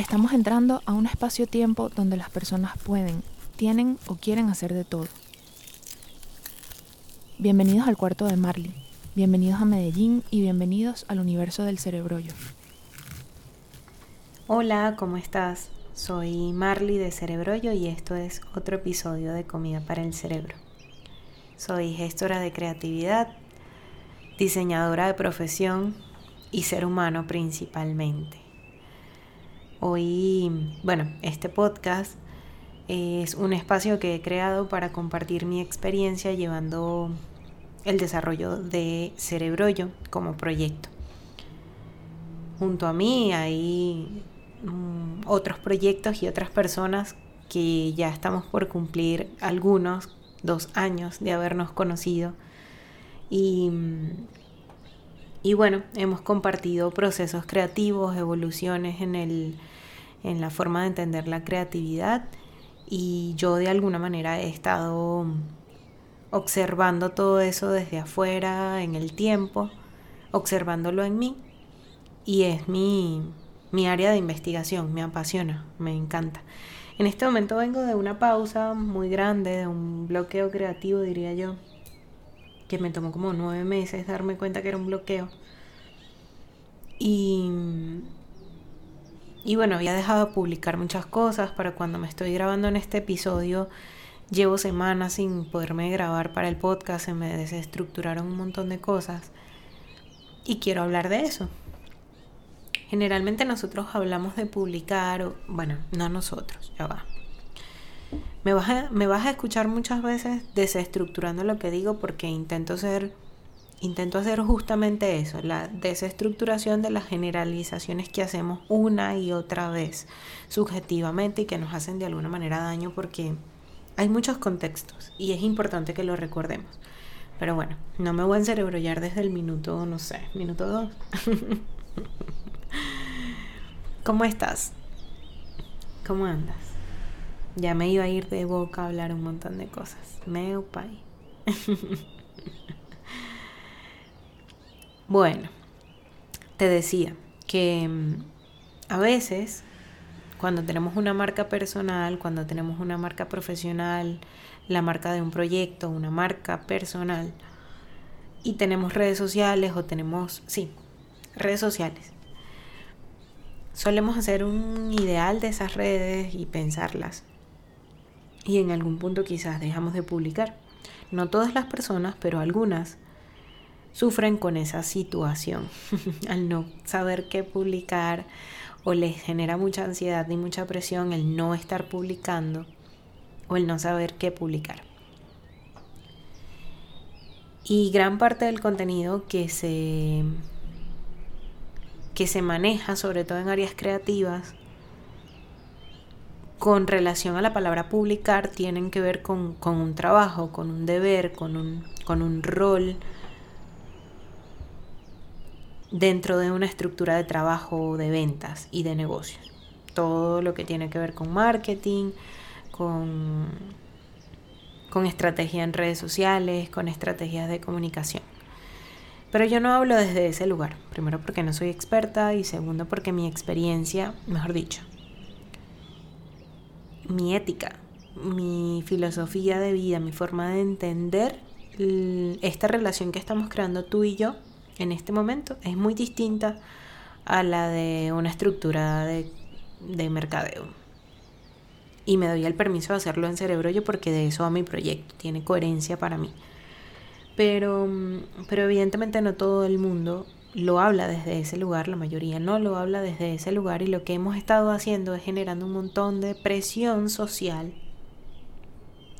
Estamos entrando a un espacio-tiempo donde las personas pueden, tienen o quieren hacer de todo. Bienvenidos al cuarto de Marley, bienvenidos a Medellín y bienvenidos al universo del cerebrollo. Hola, ¿cómo estás? Soy Marley de Cerebrollo y esto es otro episodio de Comida para el Cerebro. Soy gestora de creatividad, diseñadora de profesión y ser humano principalmente. Hoy, bueno, este podcast es un espacio que he creado para compartir mi experiencia llevando el desarrollo de Cerebrollo como proyecto. Junto a mí hay Mm, otros proyectos y otras personas que ya estamos por cumplir algunos, dos años de habernos conocido. Y, mm, y bueno, hemos compartido procesos creativos, evoluciones en, el, en la forma de entender la creatividad. Y yo de alguna manera he estado observando todo eso desde afuera, en el tiempo, observándolo en mí. Y es mi, mi área de investigación, me apasiona, me encanta. En este momento vengo de una pausa muy grande, de un bloqueo creativo, diría yo, que me tomó como nueve meses darme cuenta que era un bloqueo. Y, y bueno, había dejado de publicar muchas cosas para cuando me estoy grabando en este episodio. Llevo semanas sin poderme grabar para el podcast, se me desestructuraron un montón de cosas. Y quiero hablar de eso, Generalmente nosotros hablamos de publicar, o, bueno, no nosotros, ya va. Me vas, a, me vas a escuchar muchas veces desestructurando lo que digo porque intento ser intento hacer justamente eso, la desestructuración de las generalizaciones que hacemos una y otra vez subjetivamente y que nos hacen de alguna manera daño porque hay muchos contextos y es importante que lo recordemos. Pero bueno, no me voy a encerebrollar desde el minuto, no sé, minuto dos. ¿Cómo estás? ¿Cómo andas? Ya me iba a ir de boca a hablar un montón de cosas. Meu pai. bueno, te decía que mm, a veces cuando tenemos una marca personal, cuando tenemos una marca profesional, la marca de un proyecto, una marca personal, y tenemos redes sociales o tenemos, sí, redes sociales solemos hacer un ideal de esas redes y pensarlas. Y en algún punto quizás dejamos de publicar. No todas las personas, pero algunas sufren con esa situación al no saber qué publicar o les genera mucha ansiedad y mucha presión el no estar publicando o el no saber qué publicar. Y gran parte del contenido que se que se maneja, sobre todo en áreas creativas, con relación a la palabra publicar, tienen que ver con, un trabajo, con un deber, con un, rol dentro de una estructura de trabajo, de ventas y de negocios. Todo lo que tiene que ver con marketing, con, con estrategia en redes sociales, con estrategias de comunicación. Pero yo no hablo desde ese lugar. Primero porque no soy experta y segundo porque mi experiencia, mejor dicho, mi ética, mi filosofía de vida, mi forma de entender esta relación que estamos creando tú y yo en este momento es muy distinta a la de una estructura de, de mercadeo. Y me doy el permiso de hacerlo en cerebro yo porque de eso va mi proyecto, tiene coherencia para mí. Pero, mm, pero evidentemente no todo el mundo lo habla desde ese lugar, la mayoría no lo habla desde ese lugar y lo que hemos estado haciendo es generando un montón de presión social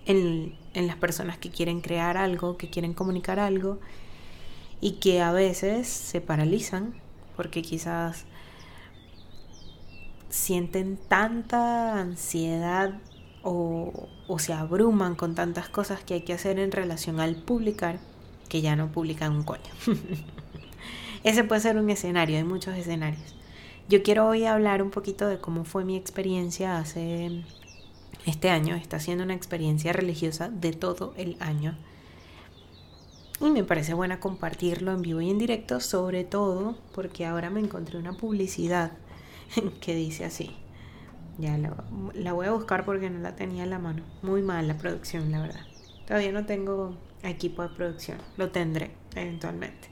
en, en las personas que quieren crear algo, que quieren comunicar algo y que a veces se paralizan porque quizás sienten tanta ansiedad o, o, se abruman con tantas cosas que hay que hacer en relación al publicar que ya no publican un coño. Ese puede ser un escenario, hay muchos escenarios. Yo quiero hoy hablar un poquito de cómo fue mi experiencia hace este año. Está siendo una experiencia religiosa de todo el año. Y me parece buena compartirlo en vivo y en directo, sobre todo porque ahora me encontré una publicidad que dice así. Ya la, voy a buscar porque no la tenía en la mano. Muy mal la producción, la verdad. Todavía no tengo equipo de producción. Lo tendré eventualmente.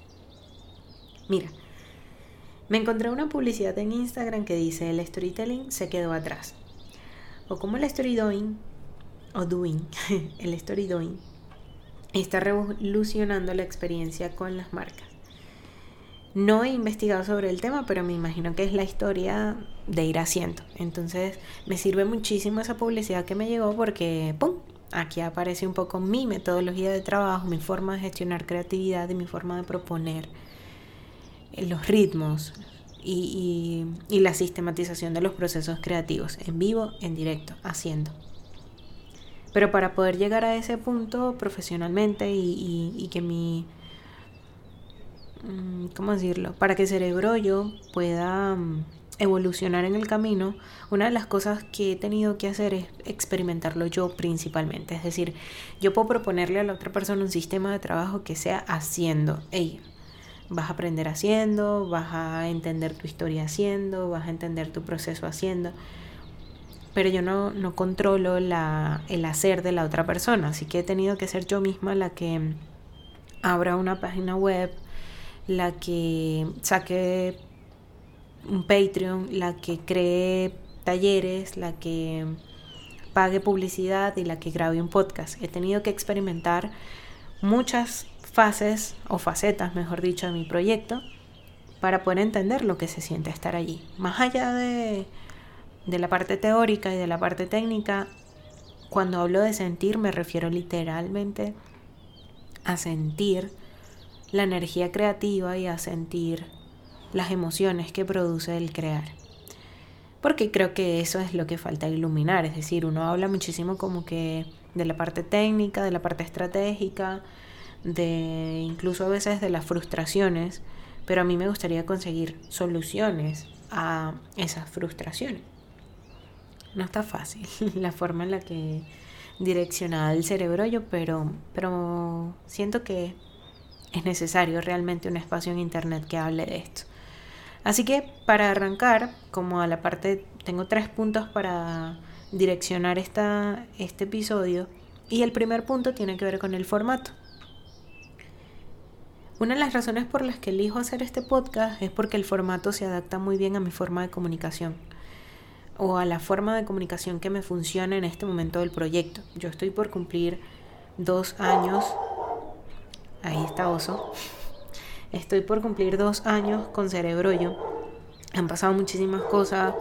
Mira, me encontré una publicidad en Instagram que dice el storytelling se quedó atrás. O como el story doing, o doing, el story doing, está revolucionando la experiencia con las marcas. No he investigado sobre el tema, pero me imagino que es la historia de ir haciendo. Entonces me sirve muchísimo esa publicidad que me llegó porque, ¡pum! Aquí aparece un poco mi metodología de trabajo, mi forma de gestionar creatividad y mi forma de proponer los ritmos y, la sistematización de los procesos creativos en vivo, en directo, haciendo. Pero para poder llegar a ese punto profesionalmente y, que mi, mm, ¿cómo decirlo? Para que cerebro yo pueda mm, evolucionar en el camino, una de las cosas que he tenido que hacer es experimentarlo yo principalmente. Es decir, yo puedo proponerle a la otra persona un sistema de trabajo que sea haciendo. Ey, vas a aprender haciendo, vas a entender tu historia haciendo, vas a entender tu proceso haciendo. Pero yo no, no controlo la, el hacer de la otra persona, así que he tenido que ser yo misma la que abra una página web, la que saque un Patreon, la que cree talleres, la que pague publicidad y la que grabe un podcast. He tenido que experimentar muchas fases o facetas, mejor dicho, de mi proyecto para poder entender lo que se siente estar allí. Más allá de, de la parte teórica y de la parte técnica, cuando hablo de sentir me refiero literalmente a sentir la energía creativa y a sentir las emociones que produce el crear. Porque creo que eso es lo que falta iluminar, es decir, uno habla muchísimo como que de la parte técnica, de la parte estratégica, de incluso a veces de las frustraciones, pero a mí me gustaría conseguir soluciones a esas frustraciones. No está fácil la forma en la que direccionada el cerebro yo, pero, pero siento que es necesario realmente un espacio en internet que hable de esto. Así que para arrancar, como a la parte, tengo tres puntos para direccionar esta, este episodio. Y el primer punto tiene que ver con el formato. Una de las razones por las que elijo hacer este podcast es porque el formato se adapta muy bien a mi forma de comunicación o a la forma de comunicación que me funciona en este momento del proyecto. Yo estoy por cumplir dos años. Ahí está Oso. Estoy por cumplir dos años con Cerebro Yo. Han pasado muchísimas cosas.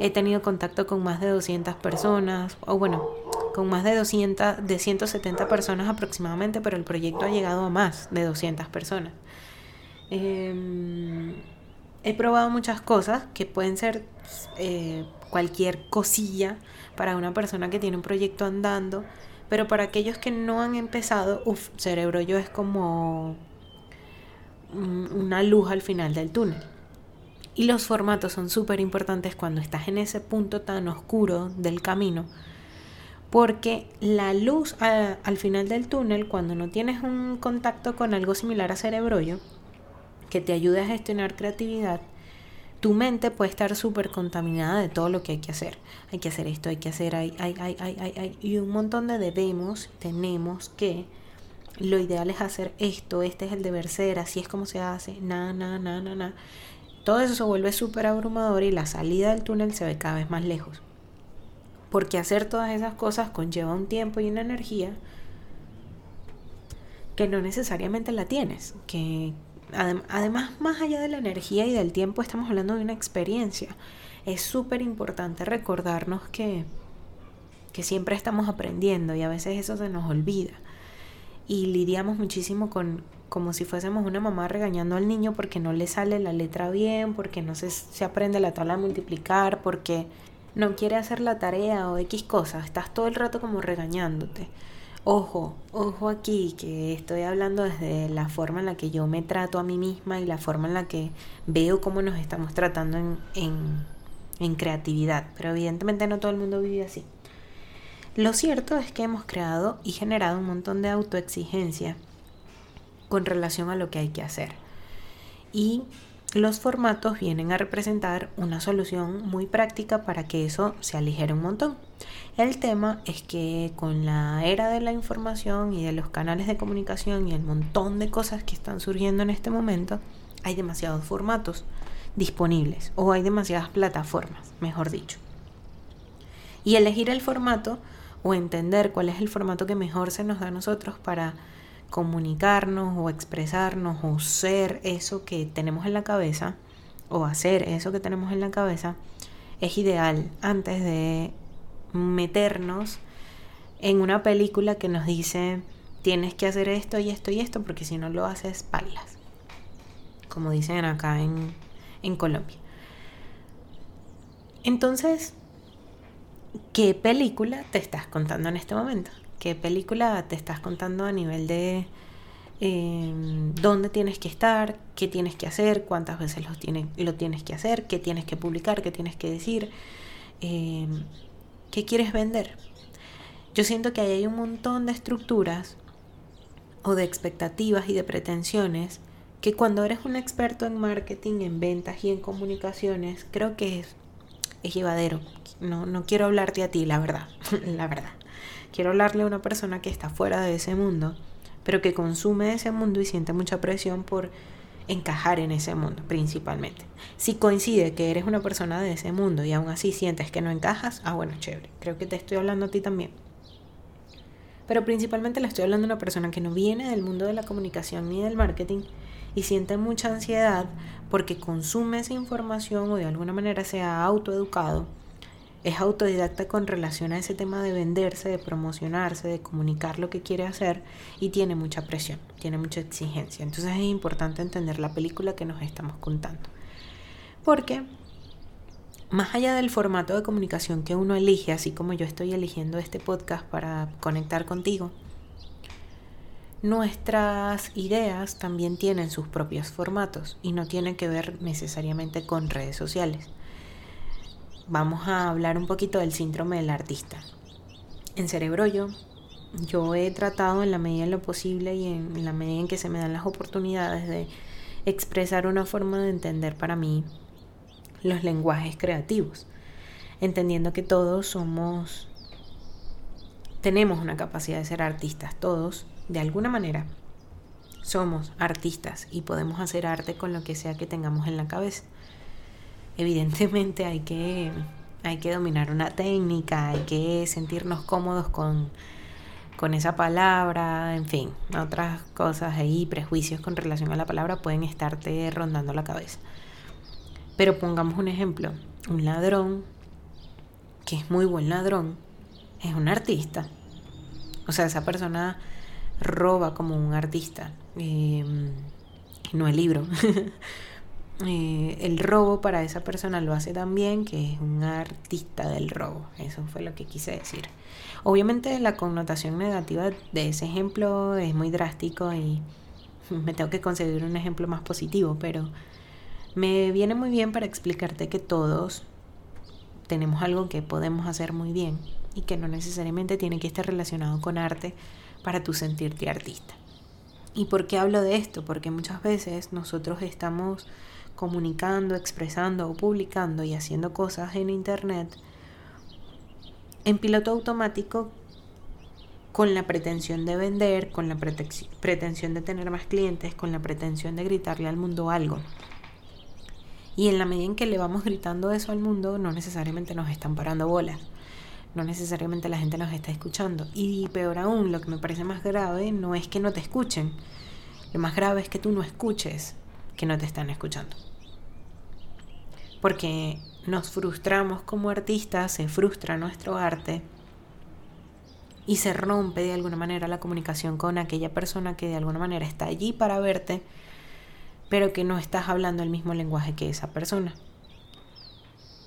He tenido contacto con más de 200 personas. O bueno, con más de 200, de 170 personas aproximadamente, pero el proyecto ha llegado a más de 200 personas. Em, he probado muchas cosas que pueden ser eh, cualquier cosilla para una persona que tiene un proyecto andando, pero para aquellos que no han empezado, uff, Cerebro Yo es como una luz al final del túnel. Y los formatos son súper importantes cuando estás en ese punto tan oscuro del camino, porque la luz al final del túnel, cuando no tienes un contacto con algo similar a cerebrollo, que te ayude a gestionar creatividad, tu mente puede estar súper contaminada de todo lo que hay que hacer. Hay que hacer esto, hay que hacer, hay, hay, hay, hay, hay, y un montón de debemos, tenemos que lo ideal es hacer esto, este es el deber ser, así es como se hace, na, na, na, na, na. Todo eso se vuelve súper abrumador y la salida del túnel se ve cada vez más lejos. Porque hacer todas esas cosas conlleva un tiempo y una energía que no necesariamente la tienes. Que además, más allá de la energía y del tiempo, estamos hablando de una experiencia. Es súper importante recordarnos que, que siempre estamos aprendiendo y a veces eso se nos olvida y lidiamos muchísimo con como si fuésemos una mamá regañando al niño porque no le sale la letra bien, porque no se, se aprende la tabla de multiplicar, porque no quiere hacer la tarea o X cosas. Estás todo el rato como regañándote. Ojo, ojo aquí, que estoy hablando desde la forma en la que yo me trato a mí misma y la forma en la que veo cómo nos estamos tratando en, en, en creatividad. Pero evidentemente no todo el mundo vive así. Lo cierto es que hemos creado y generado un montón de autoexigencia con relación a lo que hay que hacer. Y los formatos vienen a representar una solución muy práctica para que eso se aligere un montón. El tema es que con la era de la información y de los canales de comunicación y el montón de cosas que están surgiendo en este momento, hay demasiados formatos disponibles o hay demasiadas plataformas, mejor dicho. Y elegir el formato o entender cuál es el formato que mejor se nos da a nosotros para comunicarnos o expresarnos o ser eso que tenemos en la cabeza o hacer eso que tenemos en la cabeza es ideal antes de meternos en una película que nos dice tienes que hacer esto y esto y esto porque si no lo haces bailas como dicen acá en, en Colombia entonces ¿qué película te estás contando en este momento? ¿Qué película te estás contando a nivel de em, dónde tienes que estar, qué tienes que hacer, cuántas veces lo, lo tienes que hacer, qué tienes que publicar, qué tienes que decir, em, qué quieres vender? Yo siento que hay un montón de estructuras o de expectativas y de pretensiones que cuando eres un experto en marketing, en ventas y en comunicaciones, creo que es, es llevadero. No, no quiero hablarte a ti, la verdad, la verdad. Quiero hablarle a una persona que está fuera de ese mundo, pero que consume ese mundo y siente mucha presión por encajar en ese mundo principalmente. Si coincide que eres una persona de ese mundo y aún así sientes que no encajas, ah bueno, chévere, creo que te estoy hablando a ti también. Pero principalmente le estoy hablando a una persona que no viene del mundo de la comunicación ni del marketing y siente mucha ansiedad porque consume esa información o de alguna manera se ha autoeducado es autodidacta con relación a ese tema de venderse, de promocionarse, de comunicar lo que quiere hacer y tiene mucha presión, tiene mucha exigencia. Entonces es importante entender la película que nos estamos contando. Porque más allá del formato de comunicación que uno elige, así como yo estoy eligiendo este podcast para conectar contigo, nuestras ideas también tienen sus propios formatos y no tienen que ver necesariamente con redes sociales vamos a hablar un poquito del síndrome del artista. En Cerebro yo, he tratado en la medida de lo posible y en la medida en que se me dan las oportunidades de expresar una forma de entender para mí los lenguajes creativos, entendiendo que todos somos, tenemos una capacidad de ser artistas, todos, de alguna manera, somos artistas y podemos hacer arte con lo que sea que tengamos en la cabeza evidentemente hay que, hay que dominar una técnica, hay que sentirnos cómodos con, con esa palabra, en fin, otras cosas ahí, prejuicios con relación a la palabra pueden estarte rondando la cabeza. Pero pongamos un ejemplo, un ladrón, que es muy buen ladrón, es un artista. O sea, esa persona roba como un artista, eh, no el libro. Eh, el robo para esa persona lo hace también, que es un artista del robo. Eso fue lo que quise decir. Obviamente la connotación negativa de ese ejemplo es muy drástico y me tengo que conseguir un ejemplo más positivo, pero me viene muy bien para explicarte que todos tenemos algo que podemos hacer muy bien y que no necesariamente tiene que estar relacionado con arte para tu sentirte artista. ¿Y por qué hablo de esto? Porque muchas veces nosotros estamos comunicando, expresando o publicando y haciendo cosas en Internet en piloto automático con la pretensión de vender, con la pretensión de tener más clientes, con la pretensión de gritarle al mundo algo. Y en la medida en que le vamos gritando eso al mundo, no necesariamente nos están parando bolas. No necesariamente la gente nos está escuchando. Y peor aún, lo que me parece más grave no es que no te escuchen. Lo más grave es que tú no escuches que no te están escuchando. Porque nos frustramos como artistas, se frustra nuestro arte y se rompe de alguna manera la comunicación con aquella persona que de alguna manera está allí para verte, pero que no estás hablando el mismo lenguaje que esa persona.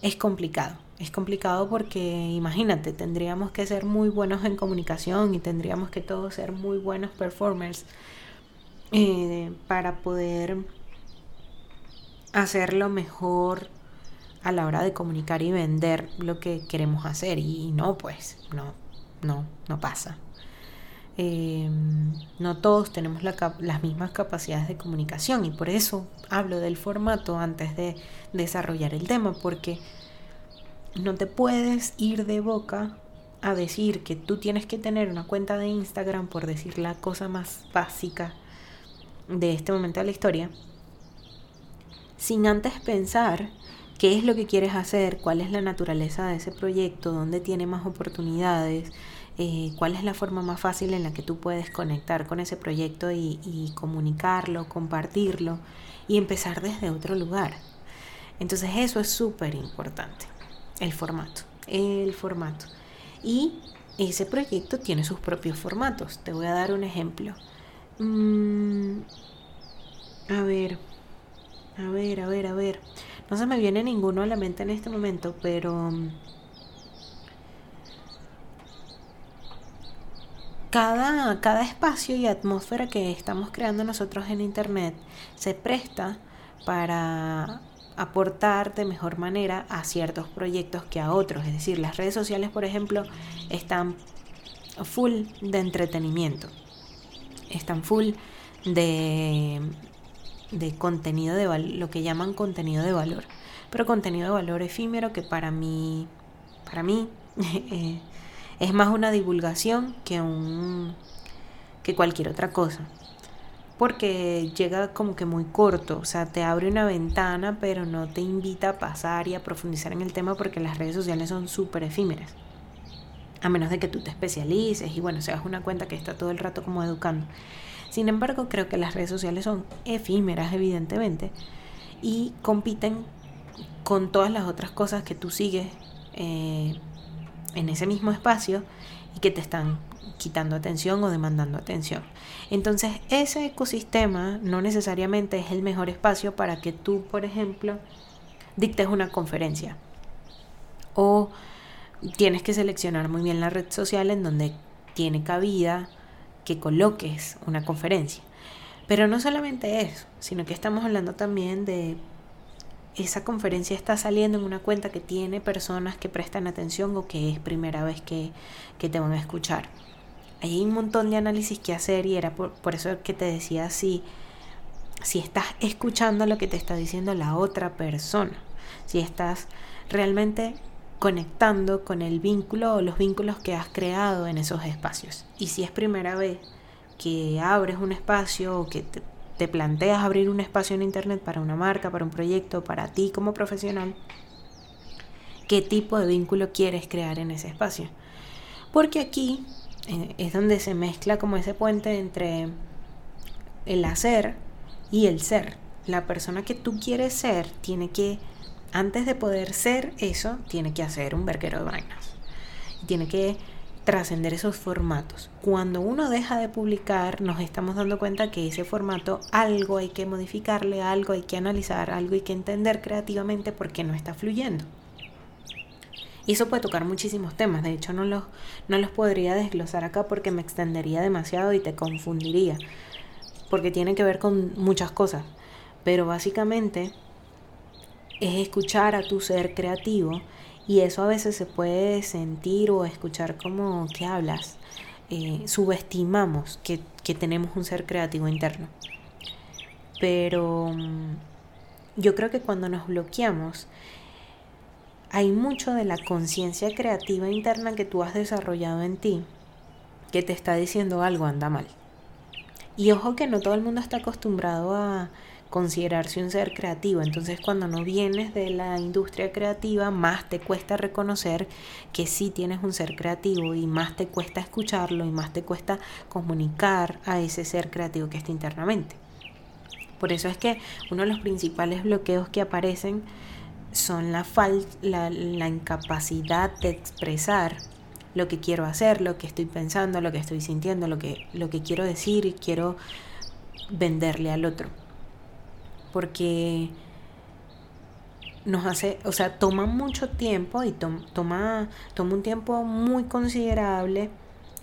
Es complicado, es complicado porque imagínate, tendríamos que ser muy buenos en comunicación y tendríamos que todos ser muy buenos performers eh, para poder hacerlo mejor a la hora de comunicar y vender lo que queremos hacer y no, pues no, no, no pasa. em, no todos tenemos las mismas capacidades de comunicación y por eso hablo del formato antes de desarrollar el tema, porque no te puedes ir de boca a decir que tú tienes que tener una cuenta de Instagram, por decir la cosa más básica de este momento de la historia, sin antes pensar qué es lo que quieres hacer, cuál es la naturaleza de ese proyecto, dónde tiene más oportunidades, eh, cuál es la forma más fácil en la que tú puedes conectar con ese proyecto y, comunicarlo, compartirlo y empezar desde otro lugar. Entonces eso es súper importante, el formato, el formato. Y ese proyecto tiene sus propios formatos. Te voy a dar un ejemplo. Mm, a ver, a ver, a ver, a ver. No se me viene ninguno a la mente en este momento, pero... Mm, cada, cada espacio y atmósfera que estamos creando nosotros en Internet se presta para aportar de mejor manera a ciertos proyectos que a otros. Es decir, las redes sociales, por ejemplo, están full de entretenimiento, están full de, de contenido de lo que llaman contenido de valor, pero contenido de valor efímero que para mí, para mí eh, es más una divulgación que un que cualquier otra cosa porque llega como que muy corto, o sea, te abre una ventana, pero no te invita a pasar y a profundizar en el tema porque las redes sociales son súper efímeras. A menos de que tú te especialices y bueno, seas una cuenta que está todo el rato como educando. Sin embargo, creo que las redes sociales son efímeras, evidentemente, y compiten con todas las otras cosas que tú sigues eh, en ese mismo espacio y que te están quitando atención o demandando atención. Entonces ese ecosistema no necesariamente es el mejor espacio para que tú, por ejemplo, dictes una conferencia. O tienes que seleccionar muy bien la red social en donde tiene cabida que coloques una conferencia. Pero no solamente eso, sino que estamos hablando también de esa conferencia está saliendo en una cuenta que tiene personas que prestan atención o que es primera vez que, que te van a escuchar hay un montón de análisis que hacer y era por, eso que te decía si, si estás escuchando lo que te está diciendo la otra persona, si estás realmente conectando con el vínculo o los vínculos que has creado en esos espacios. Y si es primera vez que abres un espacio o que te, te planteas abrir un espacio en Internet para una marca, para un proyecto, para ti como profesional, ¿qué tipo de vínculo quieres crear en ese espacio? Porque aquí eh, es donde se mezcla como ese puente entre el hacer y el ser. La persona que tú quieres ser tiene que, antes de poder ser eso, tiene que hacer un verguero de vainas. Tiene que trascender esos formatos. Cuando uno deja de publicar, nos estamos dando cuenta que ese formato algo hay que modificarle, algo hay que analizar, algo hay que entender creativamente porque no está fluyendo. Y eso puede tocar muchísimos temas, de hecho no los, no los podría desglosar acá porque me extendería demasiado y te confundiría, porque tiene que ver con muchas cosas. Pero básicamente es escuchar a tu ser creativo y eso a veces se puede sentir o escuchar como que hablas. Eh, subestimamos que, que tenemos un ser creativo interno. Pero mm, yo creo que cuando nos bloqueamos hay mucho de la conciencia creativa interna que tú has desarrollado en ti que te está diciendo algo anda mal. Y ojo que no todo el mundo está acostumbrado a considerarse un ser creativo. Entonces cuando no vienes de la industria creativa, más te cuesta reconocer que sí tienes un ser creativo y más te cuesta escucharlo y más te cuesta comunicar a ese ser creativo que está internamente. Por eso es que uno de los principales bloqueos que aparecen son la, la, la incapacidad de expresar lo que quiero hacer, lo que estoy pensando, lo que estoy sintiendo, lo que, lo que quiero decir y quiero venderle al otro. Porque nos hace, o sea, toma mucho tiempo y toma, toma un tiempo muy considerable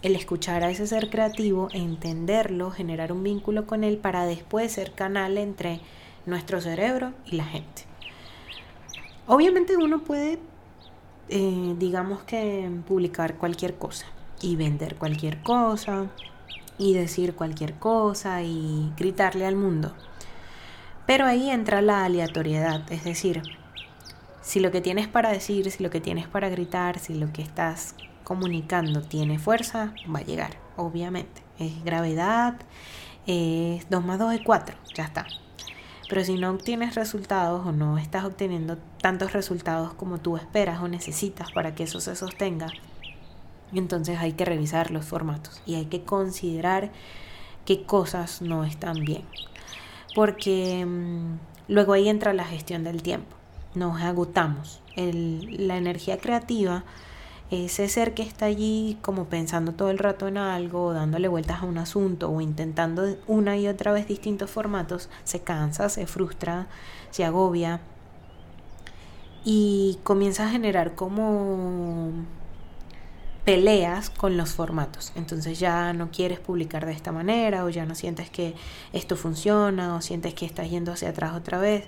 el escuchar a ese ser creativo, entenderlo, generar un vínculo con él para después ser canal entre nuestro cerebro y la gente. Obviamente uno puede, eh, digamos que, publicar cualquier cosa y vender cualquier cosa y decir cualquier cosa y gritarle al mundo. Pero ahí entra la aleatoriedad, es decir, si lo que tienes para decir, si lo que tienes para gritar, si lo que estás comunicando tiene fuerza, va a llegar, obviamente. Es gravedad, es 2 más 2 es 4, ya está. Pero si no obtienes resultados o no estás obteniendo tantos resultados como tú esperas o necesitas para que eso se sostenga, entonces hay que revisar los formatos y hay que considerar qué cosas no están bien. Porque mm, luego ahí entra la gestión del tiempo. Nos agotamos. la energía creativa ese ser que está allí como pensando todo el rato en algo, dándole vueltas a un asunto o intentando una y otra vez distintos formatos, se cansa, se frustra, se agobia y comienza a generar como peleas con los formatos. Entonces ya no quieres publicar de esta manera o ya no sientes que esto funciona o sientes que estás yendo hacia atrás otra vez.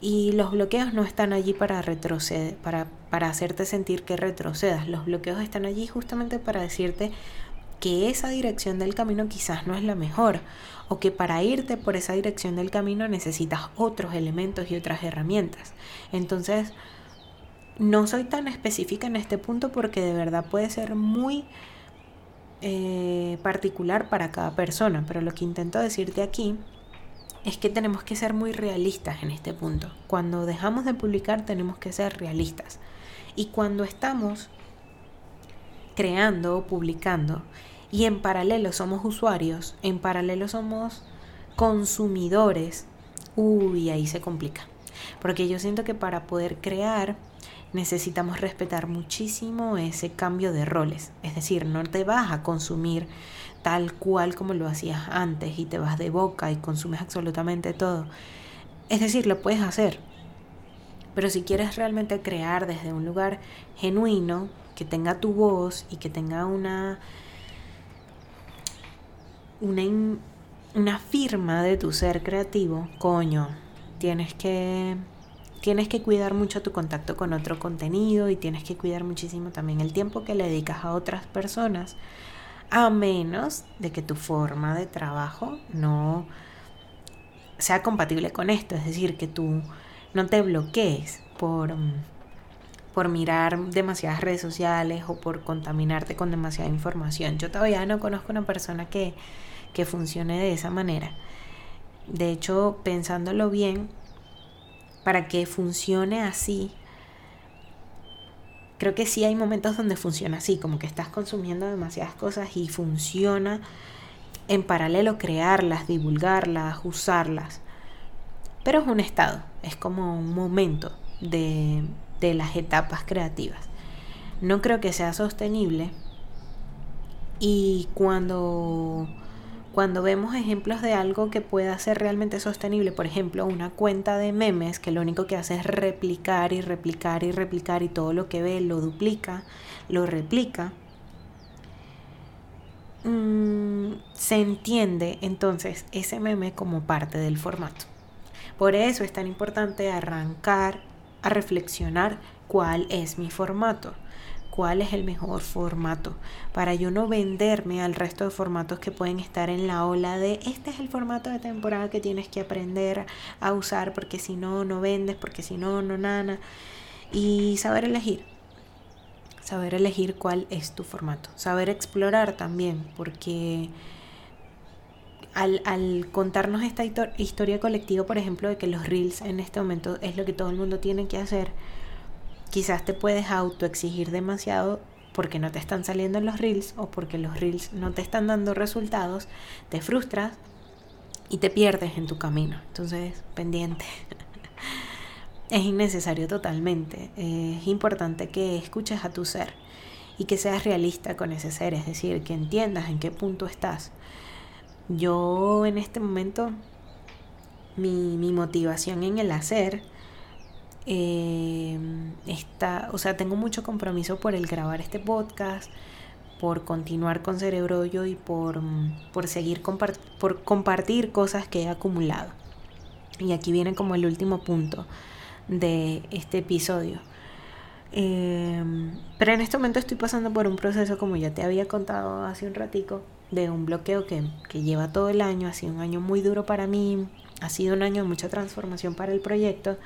Y los bloqueos no están allí para retroceder, para, para hacerte sentir que retrocedas. Los bloqueos están allí justamente para decirte que esa dirección del camino quizás no es la mejor o que para irte por esa dirección del camino necesitas otros elementos y otras herramientas. Entonces, no soy tan específica en este punto porque de verdad puede ser muy eh, particular para cada persona, pero lo que intento decirte aquí es que tenemos que ser muy realistas en este punto. Cuando dejamos de publicar tenemos que ser realistas. Y cuando estamos creando o publicando y en paralelo somos usuarios, en paralelo somos consumidores, uy, ahí se complica. Porque yo siento que para poder crear necesitamos respetar muchísimo ese cambio de roles. Es decir, no te vas a consumir tal cual como lo hacías antes y te vas de boca y consumes absolutamente todo. Es decir, lo puedes hacer. Pero si quieres realmente crear desde un lugar genuino, que tenga tu voz y que tenga una una, una firma de tu ser creativo, coño, tienes que tienes que cuidar mucho tu contacto con otro contenido y tienes que cuidar muchísimo también el tiempo que le dedicas a otras personas a menos de que tu forma de trabajo no sea compatible con esto, es decir, que tú no te bloquees por, por mirar demasiadas redes sociales o por contaminarte con demasiada información. Yo todavía no conozco una persona que, que funcione de esa manera. De hecho, pensándolo bien, para que funcione así, creo que sí hay momentos donde funciona así, como que estás consumiendo demasiadas cosas y funciona en paralelo crearlas, divulgarlas, usarlas. Pero es un estado, es como un momento de, de las etapas creativas. No creo que sea sostenible y cuando cuando vemos ejemplos de algo que pueda ser realmente sostenible, por ejemplo, una cuenta de memes que lo único que hace es replicar y replicar y replicar y todo lo que ve lo duplica, lo replica, mm, se entiende entonces ese meme como parte del formato. Por eso es tan importante arrancar a reflexionar cuál es mi formato cuál es el mejor formato para yo no venderme al resto de formatos que pueden estar en la ola de este es el formato de temporada que tienes que aprender a usar porque si no no vendes porque si no no nana y saber elegir saber elegir cuál es tu formato saber explorar también porque al, contarnos esta historia colectiva, por ejemplo, de que los reels en este momento es lo que todo el mundo tiene que hacer, Quizás te puedes autoexigir demasiado porque no te están saliendo los reels o porque los reels no te están dando resultados, te frustras y te pierdes en tu camino. Entonces, pendiente. es innecesario totalmente. Es importante que escuches a tu ser y que seas realista con ese ser, es decir, que entiendas en qué punto estás. Yo en este momento, mi, mi motivación en el hacer, eh, está, o sea, tengo mucho compromiso por el grabar este podcast, por continuar con Cerebrollo y por, por seguir por compartir cosas que he acumulado. Y aquí viene como el último punto de este episodio. Eh, pero en este momento estoy pasando por un proceso, como ya te había contado hace un ratico, de un bloqueo que, que lleva todo el año, ha sido un año muy duro para mí, ha sido un año de mucha transformación para el proyecto.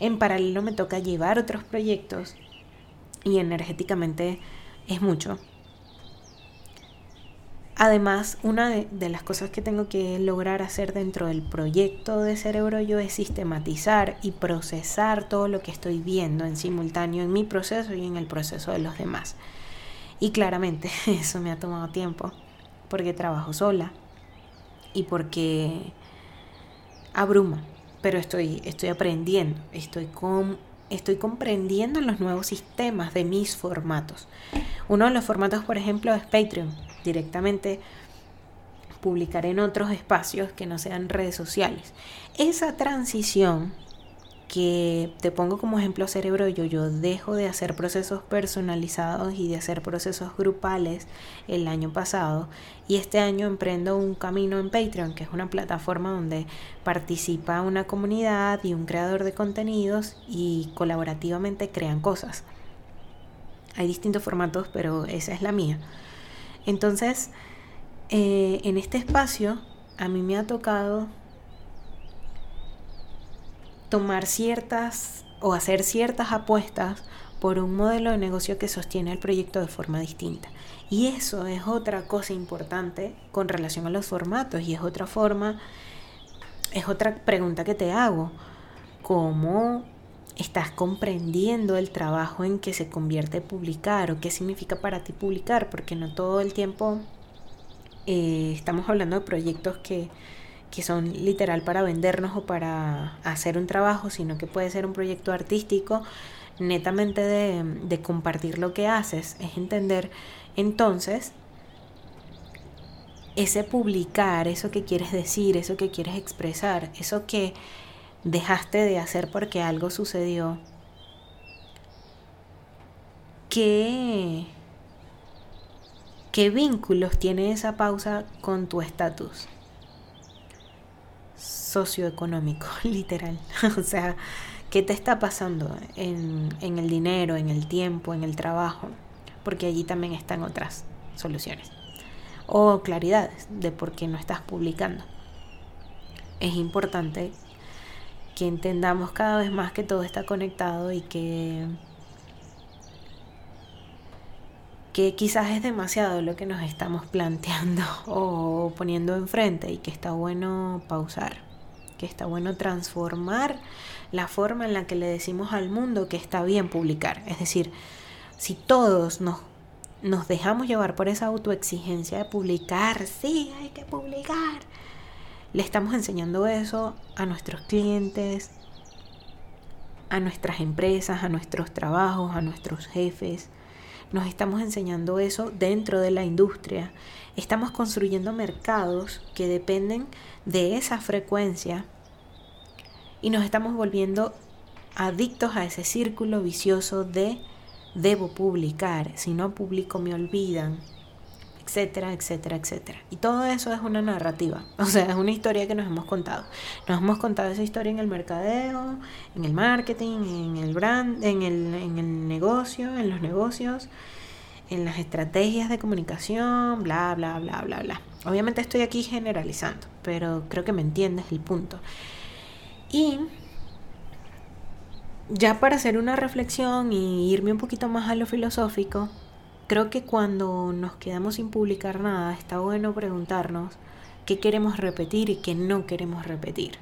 En paralelo me toca llevar otros proyectos y energéticamente es mucho. Además, una de, las cosas que tengo que lograr hacer dentro del proyecto de Cerebro Yo es sistematizar y procesar todo lo que estoy viendo en simultáneo en mi proceso y en el proceso de los demás. Y claramente eso me ha tomado tiempo porque trabajo sola y porque abruma, pero estoy, estoy aprendiendo, estoy, estoy comprendiendo los nuevos sistemas de mis formatos. Uno de los formatos, por ejemplo, es Patreon. Directamente publicar en otros espacios que no sean redes sociales. Esa transición que te pongo como ejemplo cerebro yo, yo dejo de hacer procesos personalizados y de hacer procesos grupales el año pasado y este año emprendo un camino en Patreon, que es una plataforma donde participa una comunidad y un creador de contenidos y colaborativamente crean cosas. Hay distintos formatos, pero esa es la mía. Entonces, eh, en este espacio a mí me ha tocado tomar ciertas o hacer ciertas apuestas por un modelo de negocio que sostiene el proyecto de forma distinta. Y eso es otra cosa importante con relación a los formatos y es otra forma, es otra pregunta que te hago. ¿Cómo estás comprendiendo el trabajo en que se convierte publicar o qué significa para ti publicar? Porque no todo el tiempo eh, estamos hablando de proyectos que que son literal para vendernos o para hacer un trabajo, sino que puede ser un proyecto artístico netamente de, compartir lo que haces, es entender entonces ese publicar, eso que quieres decir, eso que quieres expresar, eso que dejaste de hacer porque algo sucedió. ¿Qué, qué vínculos tiene esa pausa con tu estatus? Socioeconómico, literal. o sea, ¿qué te está pasando en, en el dinero, en el tiempo, en el trabajo? Porque allí también están otras soluciones. O claridades de por qué no estás publicando. Es importante que entendamos cada vez más que todo está conectado y que que quizás es demasiado lo que nos estamos planteando o poniendo enfrente y que está bueno pausar que está bueno transformar la forma en la que le decimos al mundo que está bien publicar. Es decir, si todos nos, nos dejamos llevar por esa autoexigencia de publicar, sí, hay que publicar, le estamos enseñando eso a nuestros clientes, a nuestras empresas, a nuestros trabajos, a nuestros jefes. Nos estamos enseñando eso dentro de la industria. Estamos construyendo mercados que dependen de esa frecuencia y nos estamos volviendo adictos a ese círculo vicioso de debo publicar, si no publico me olvidan, etcétera, etcétera, etcétera. Y todo eso es una narrativa, o sea, es una historia que nos hemos contado. Nos hemos contado esa historia en el mercadeo, en el marketing, en el brand, en el, en el negocio, en los negocios, en las estrategias de comunicación, bla, bla, bla, bla, bla. Obviamente estoy aquí generalizando, pero creo que me entiendes el punto. Y ya para hacer una reflexión y irme un poquito más a lo filosófico, creo que cuando nos quedamos sin publicar nada, está bueno preguntarnos qué queremos repetir y qué no queremos repetir.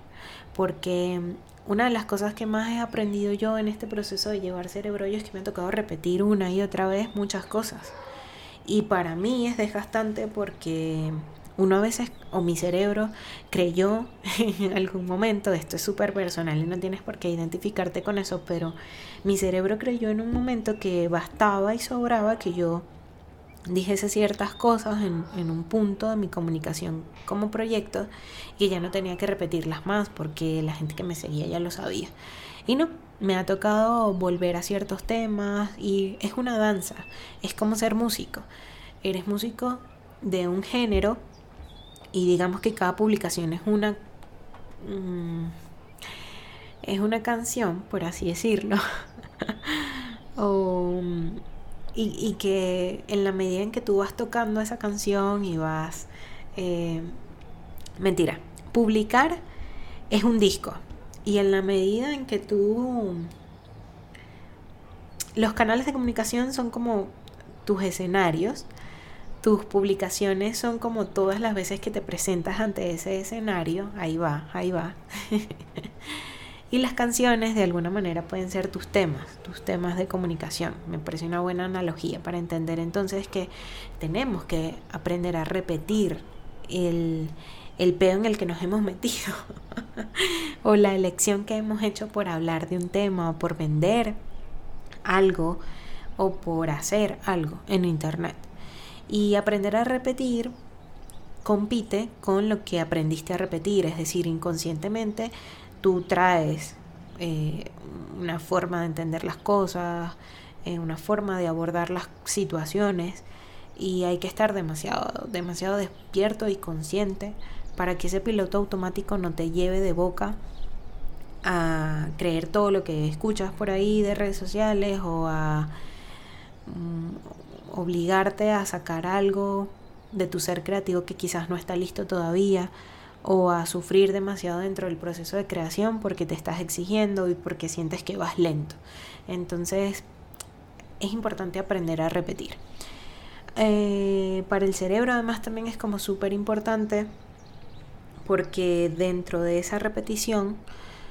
Porque una de las cosas que más he aprendido yo en este proceso de llevar cerebro es que me ha tocado repetir una y otra vez muchas cosas. Y para mí es desgastante porque uno a veces, o mi cerebro, creyó en algún momento, esto es súper personal y no tienes por qué identificarte con eso, pero mi cerebro creyó en un momento que bastaba y sobraba que yo dijese ciertas cosas en, un punto de mi comunicación como proyecto y ya no tenía que repetirlas más porque la gente que me seguía ya lo sabía. Y no, me ha tocado volver a ciertos temas y es una danza, es como ser músico. Eres músico de un género y digamos que cada publicación es una mm, es una canción por así decirlo o, y, que en la medida en que tú vas tocando esa canción y vas... Eh, mentira, publicar es un disco. Y en la medida en que tú... Los canales de comunicación son como tus escenarios. Tus publicaciones son como todas las veces que te presentas ante ese escenario. Ahí va, ahí va. Y las canciones de alguna manera pueden ser tus temas, tus temas de comunicación. Me parece una buena analogía para entender entonces que tenemos que aprender a repetir el, el peo en el que nos hemos metido o la elección que hemos hecho por hablar de un tema o por vender algo o por hacer algo en internet. Y aprender a repetir compite con lo que aprendiste a repetir, es decir, inconscientemente tú traes eh, una forma de entender las cosas, eh, una forma de abordar las situaciones y hay que estar demasiado, demasiado despierto y consciente para que ese piloto automático no te lleve de boca a creer todo lo que escuchas por ahí de redes sociales o a mm, obligarte a sacar algo de tu ser creativo que quizás no está listo todavía o a sufrir demasiado dentro del proceso de creación porque te estás exigiendo y porque sientes que vas lento. Entonces es importante aprender a repetir. Eh, para el cerebro además también es como súper importante porque dentro de esa repetición,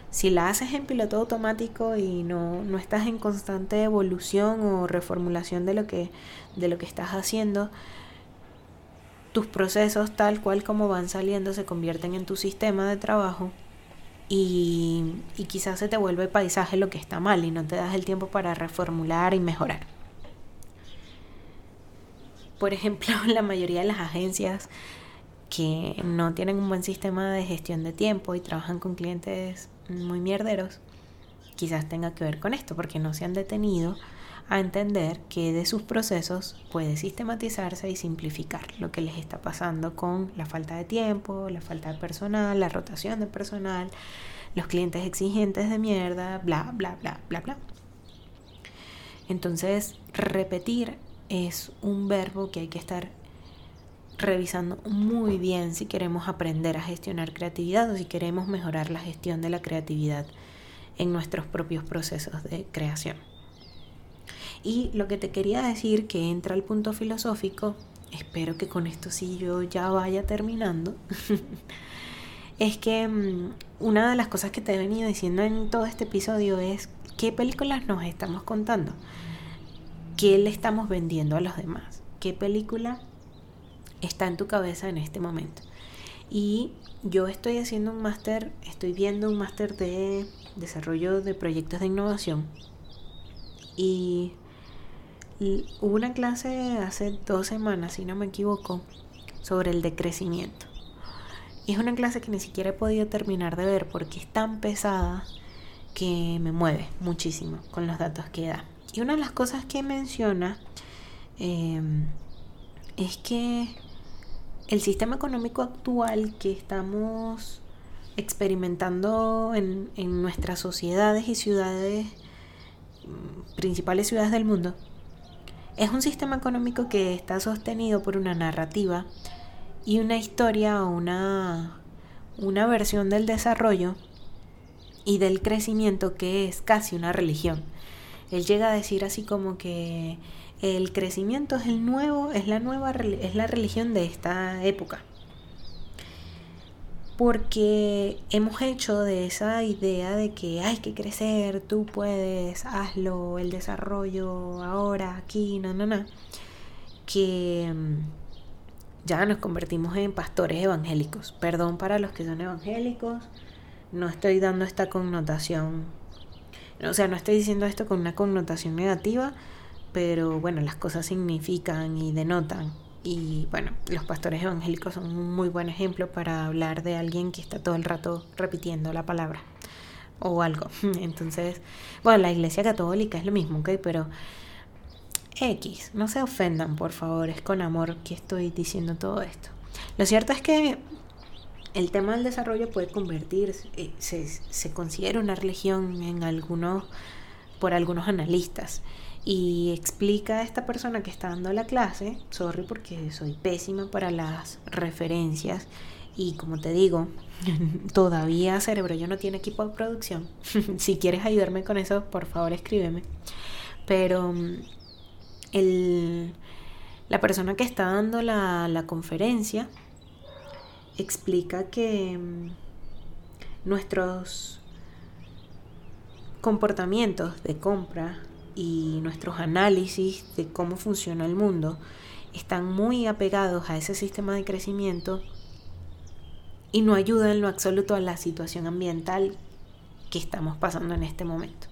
si la haces en piloto automático y no, no estás en constante evolución o reformulación de lo que, de lo que estás haciendo, tus procesos tal cual como van saliendo se convierten en tu sistema de trabajo y, y, quizás se te vuelve paisaje lo que está mal y no te das el tiempo para reformular y mejorar. Por ejemplo, la mayoría de las agencias que no tienen un buen sistema de gestión de tiempo y trabajan con clientes muy mierderos, quizás tenga que ver con esto, porque no se han detenido a entender que de sus procesos puede sistematizarse y simplificar lo que les está pasando con la falta de tiempo, la falta de personal, la rotación de personal, los clientes exigentes de mierda, bla, bla, bla, bla, bla. Entonces, repetir es un verbo que hay que estar revisando muy bien si queremos aprender a gestionar creatividad o si queremos mejorar la gestión de la creatividad en nuestros propios procesos de creación. Y lo que te quería decir, que entra al punto filosófico, espero que con esto sí yo ya vaya terminando, es que mm, una de las cosas que te he venido diciendo en todo este episodio es qué películas nos estamos contando, qué le estamos vendiendo a los demás, qué película está en tu cabeza en este momento. Y yo estoy haciendo un máster, estoy viendo un máster de desarrollo de proyectos de innovación y hubo una clase hace dos semanas, si no me equivoco, sobre el decrecimiento. Y es una clase que ni siquiera he podido terminar de ver porque es tan pesada que me mueve muchísimo con los datos que da. Y una de las cosas que menciona em, es que el sistema económico actual que estamos experimentando en, en nuestras sociedades y ciudades, principales ciudades del mundo, es un sistema económico que está sostenido por una narrativa y una historia o una, una versión del desarrollo y del crecimiento que es casi una religión. Él llega a decir así como que el crecimiento es el nuevo, es la nueva es la religión de esta época porque hemos hecho de esa idea de que hay que crecer, tú puedes, hazlo, el desarrollo ahora, aquí, no, no, no, que mm, ya nos convertimos en pastores evangélicos. Perdón para los que son evangélicos, no estoy dando esta connotación, o sea, no estoy diciendo esto con una connotación negativa, pero bueno, las cosas significan y denotan y bueno, los pastores evangélicos son un muy buen ejemplo para hablar de alguien que está todo el rato repitiendo la palabra o algo. Entonces, bueno, la iglesia católica es lo mismo, ¿ok? Pero X, no se ofendan, por favor, es con amor que estoy diciendo todo esto. Lo cierto es que el tema del desarrollo puede convertirse, eh, se, se considera una religión en algunos, por algunos analistas. Y explica a esta persona que está dando la clase, sorry porque soy pésima para las referencias y como te digo, todavía Cerebro yo no tiene equipo de producción. si quieres ayudarme con eso, por favor escríbeme. Pero mm, el, la persona que está dando la, la conferencia explica que mm, nuestros comportamientos de compra y nuestros análisis de cómo funciona el mundo están muy apegados a ese sistema de crecimiento y no ayudan en lo absoluto a la situación ambiental que estamos pasando en este momento.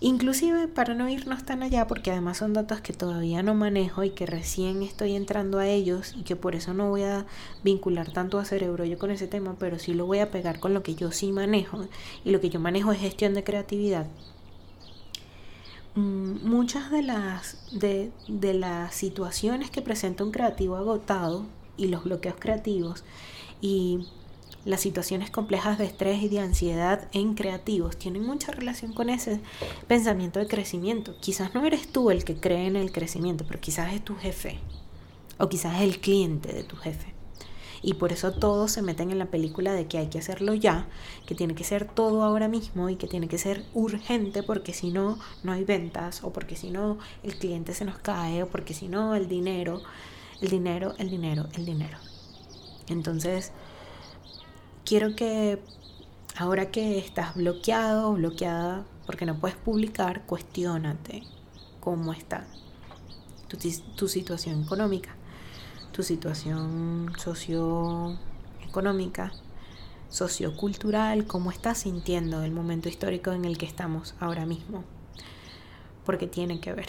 Inclusive para no irnos tan allá, porque además son datos que todavía no manejo y que recién estoy entrando a ellos y que por eso no voy a vincular tanto a cerebro yo con ese tema, pero sí lo voy a pegar con lo que yo sí manejo y lo que yo manejo es gestión de creatividad. Mm, muchas de las, de, de las situaciones que presenta un creativo agotado y los bloqueos creativos y las situaciones complejas de estrés y de ansiedad en creativos tienen mucha relación con ese pensamiento de crecimiento. Quizás no eres tú el que cree en el crecimiento, pero quizás es tu jefe o quizás es el cliente de tu jefe. Y por eso todos se meten en la película de que hay que hacerlo ya, que tiene que ser todo ahora mismo y que tiene que ser urgente porque si no, no hay ventas o porque si no, el cliente se nos cae o porque si no, el dinero, el dinero, el dinero, el dinero. Entonces, quiero que ahora que estás bloqueado o bloqueada porque no puedes publicar, cuestionate cómo está tu, situación económica, tu situación socioeconómica, sociocultural, cómo estás sintiendo el momento histórico en el que estamos ahora mismo, porque tiene que ver.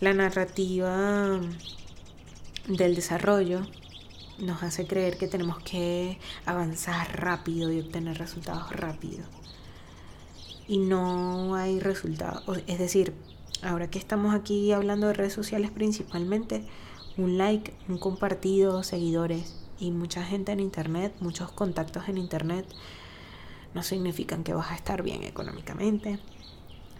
La narrativa del desarrollo nos hace creer que tenemos que avanzar rápido y obtener resultados rápido. Y no hay resultados. Es decir, ahora que estamos aquí hablando de redes sociales principalmente, un like, un compartido, seguidores y mucha gente en internet, muchos contactos en internet, no significan que vas a estar bien económicamente,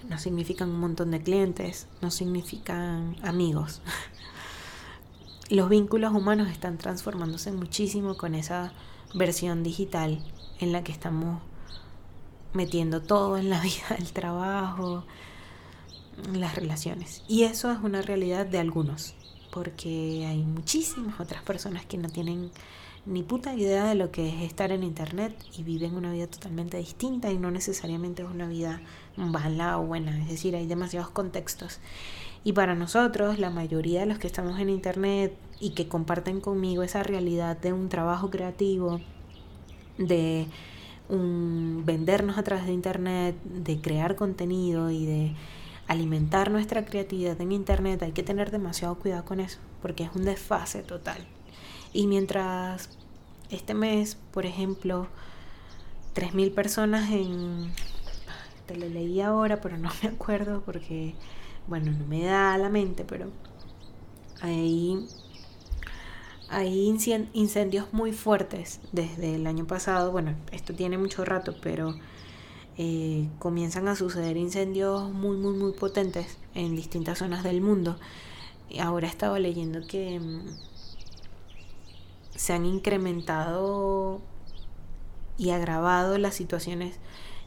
no significan un montón de clientes, no significan amigos. los vínculos humanos están transformándose muchísimo con esa versión digital en la que estamos metiendo todo en la vida, el trabajo, las relaciones. Y eso es una realidad de algunos, porque hay muchísimas otras personas que no tienen ni puta idea de lo que es estar en internet y viven una vida totalmente distinta y no necesariamente es una vida mala o buena, es decir, hay demasiados contextos. Y para nosotros, la mayoría de los que estamos en Internet y que comparten conmigo esa realidad de un trabajo creativo, de un vendernos a través de Internet, de crear contenido y de alimentar nuestra creatividad en Internet, hay que tener demasiado cuidado con eso, porque es un desfase total. Y mientras este mes, por ejemplo, 3.000 personas en... Te lo leí ahora, pero no me acuerdo porque bueno, no me da la mente, pero hay, hay incendios muy fuertes desde el año pasado. Bueno, esto tiene mucho rato, pero eh, comienzan a suceder incendios muy, muy, muy potentes en distintas zonas del mundo. Ahora estaba leyendo que mm, se han incrementado y agravado las situaciones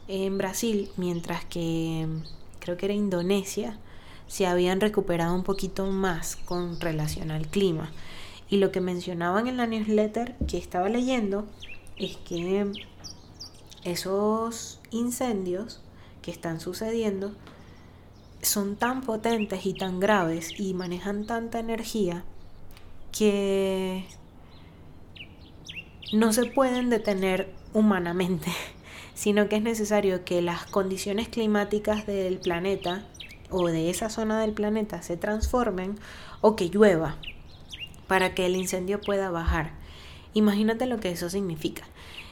en Brasil, mientras que mm, creo que era Indonesia se habían recuperado un poquito más con relación al clima. Y lo que mencionaban en la newsletter que estaba leyendo es que esos incendios que están sucediendo son tan potentes y tan graves y manejan tanta energía que no se pueden detener humanamente, sino que es necesario que las condiciones climáticas del planeta o de esa zona del planeta se transformen o que llueva para que el incendio pueda bajar. Imagínate lo que eso significa.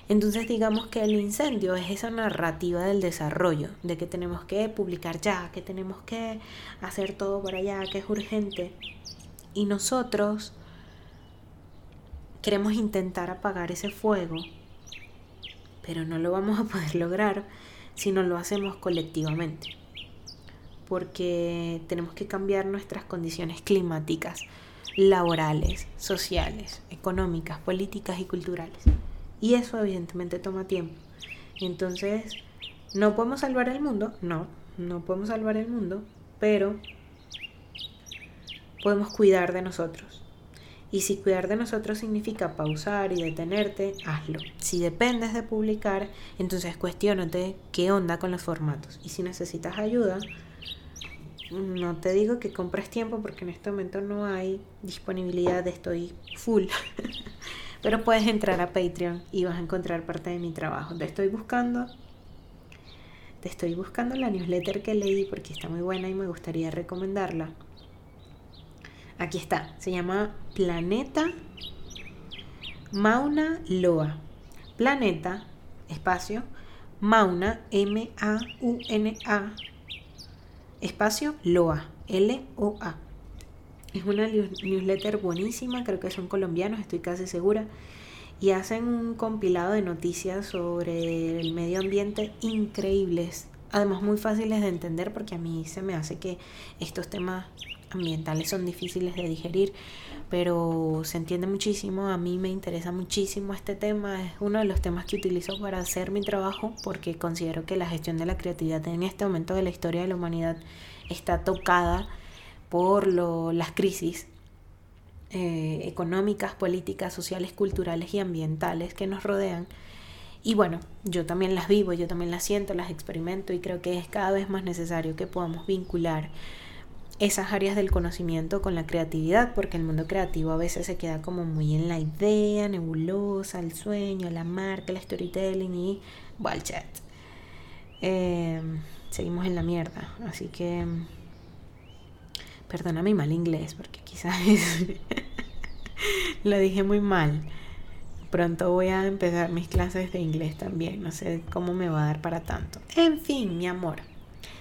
Entonces digamos que el incendio es esa narrativa del desarrollo, de que tenemos que publicar ya, que tenemos que hacer todo para allá, que es urgente. Y nosotros queremos intentar apagar ese fuego, pero no lo vamos a poder lograr si no lo hacemos colectivamente. porque tenemos que cambiar nuestras condiciones climáticas, laborales, sociales, económicas, políticas y culturales. Y eso evidentemente toma tiempo. Entonces, ¿no podemos salvar el mundo? No, no podemos salvar el mundo, pero podemos cuidar de nosotros. Y si cuidar de nosotros significa pausar y detenerte, hazlo. Si dependes de publicar, entonces cuestionate qué onda con los formatos. Y si necesitas ayuda, no te digo que compres tiempo porque en este momento no hay disponibilidad, estoy full. Pero puedes entrar a Patreon y vas a encontrar parte de mi trabajo. Te estoy buscando. Te estoy buscando la newsletter que leí porque está muy buena y me gustaría recomendarla. Aquí está. Se llama Planeta Mauna Loa. Planeta, espacio, Mauna, M-A-U-N-A, espacio, Loa, L-O-A. Es una newsletter buenísima, creo que son colombianos, estoy casi segura. Y hacen un compilado de noticias sobre el medio ambiente increíbles. Además muy fáciles de entender porque a mí se me hace que estos temas ambientales son difíciles de digerir, pero se entiende muchísimo. A mí me interesa muchísimo este tema. Es uno de los temas que utilizo para hacer mi trabajo porque considero que la gestión de la creatividad en este momento de la historia de la humanidad está tocada por lo, las crisis eh, económicas, políticas, sociales, culturales y ambientales que nos rodean. Y bueno, yo también las vivo, yo también las siento, las experimento y creo que es cada vez más necesario que podamos vincular esas áreas del conocimiento con la creatividad, porque el mundo creativo a veces se queda como muy en la idea, nebulosa, el sueño, la marca, el storytelling y chat Eh, seguimos en la mierda, así que perdona mi mal inglés, porque quizás lo dije muy mal. Pronto voy a empezar mis clases de inglés también, no sé cómo me va a dar para tanto. En fin, mi amor.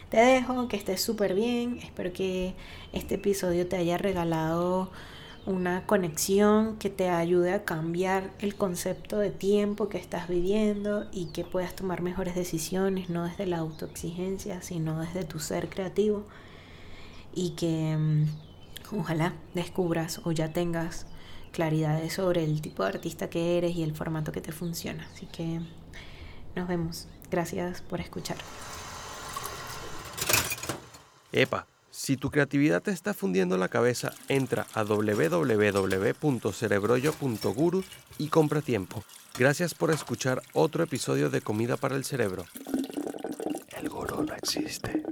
Te dejo, que estés súper bien. Espero que este episodio te haya regalado una conexión que te ayude a cambiar el concepto de tiempo que estás viviendo y que puedas tomar mejores decisiones, no desde la autoexigencia, sino desde tu ser creativo. Y que mm, ojalá descubras o ya tengas claridades sobre el tipo de artista que eres y el formato que te funciona. Así que nos vemos. Gracias por escuchar. Epa, si tu creatividad te está fundiendo la cabeza, entra a www.cerebroyo.guru y compra tiempo. Gracias por escuchar otro episodio de Comida para el Cerebro. El gurú no existe.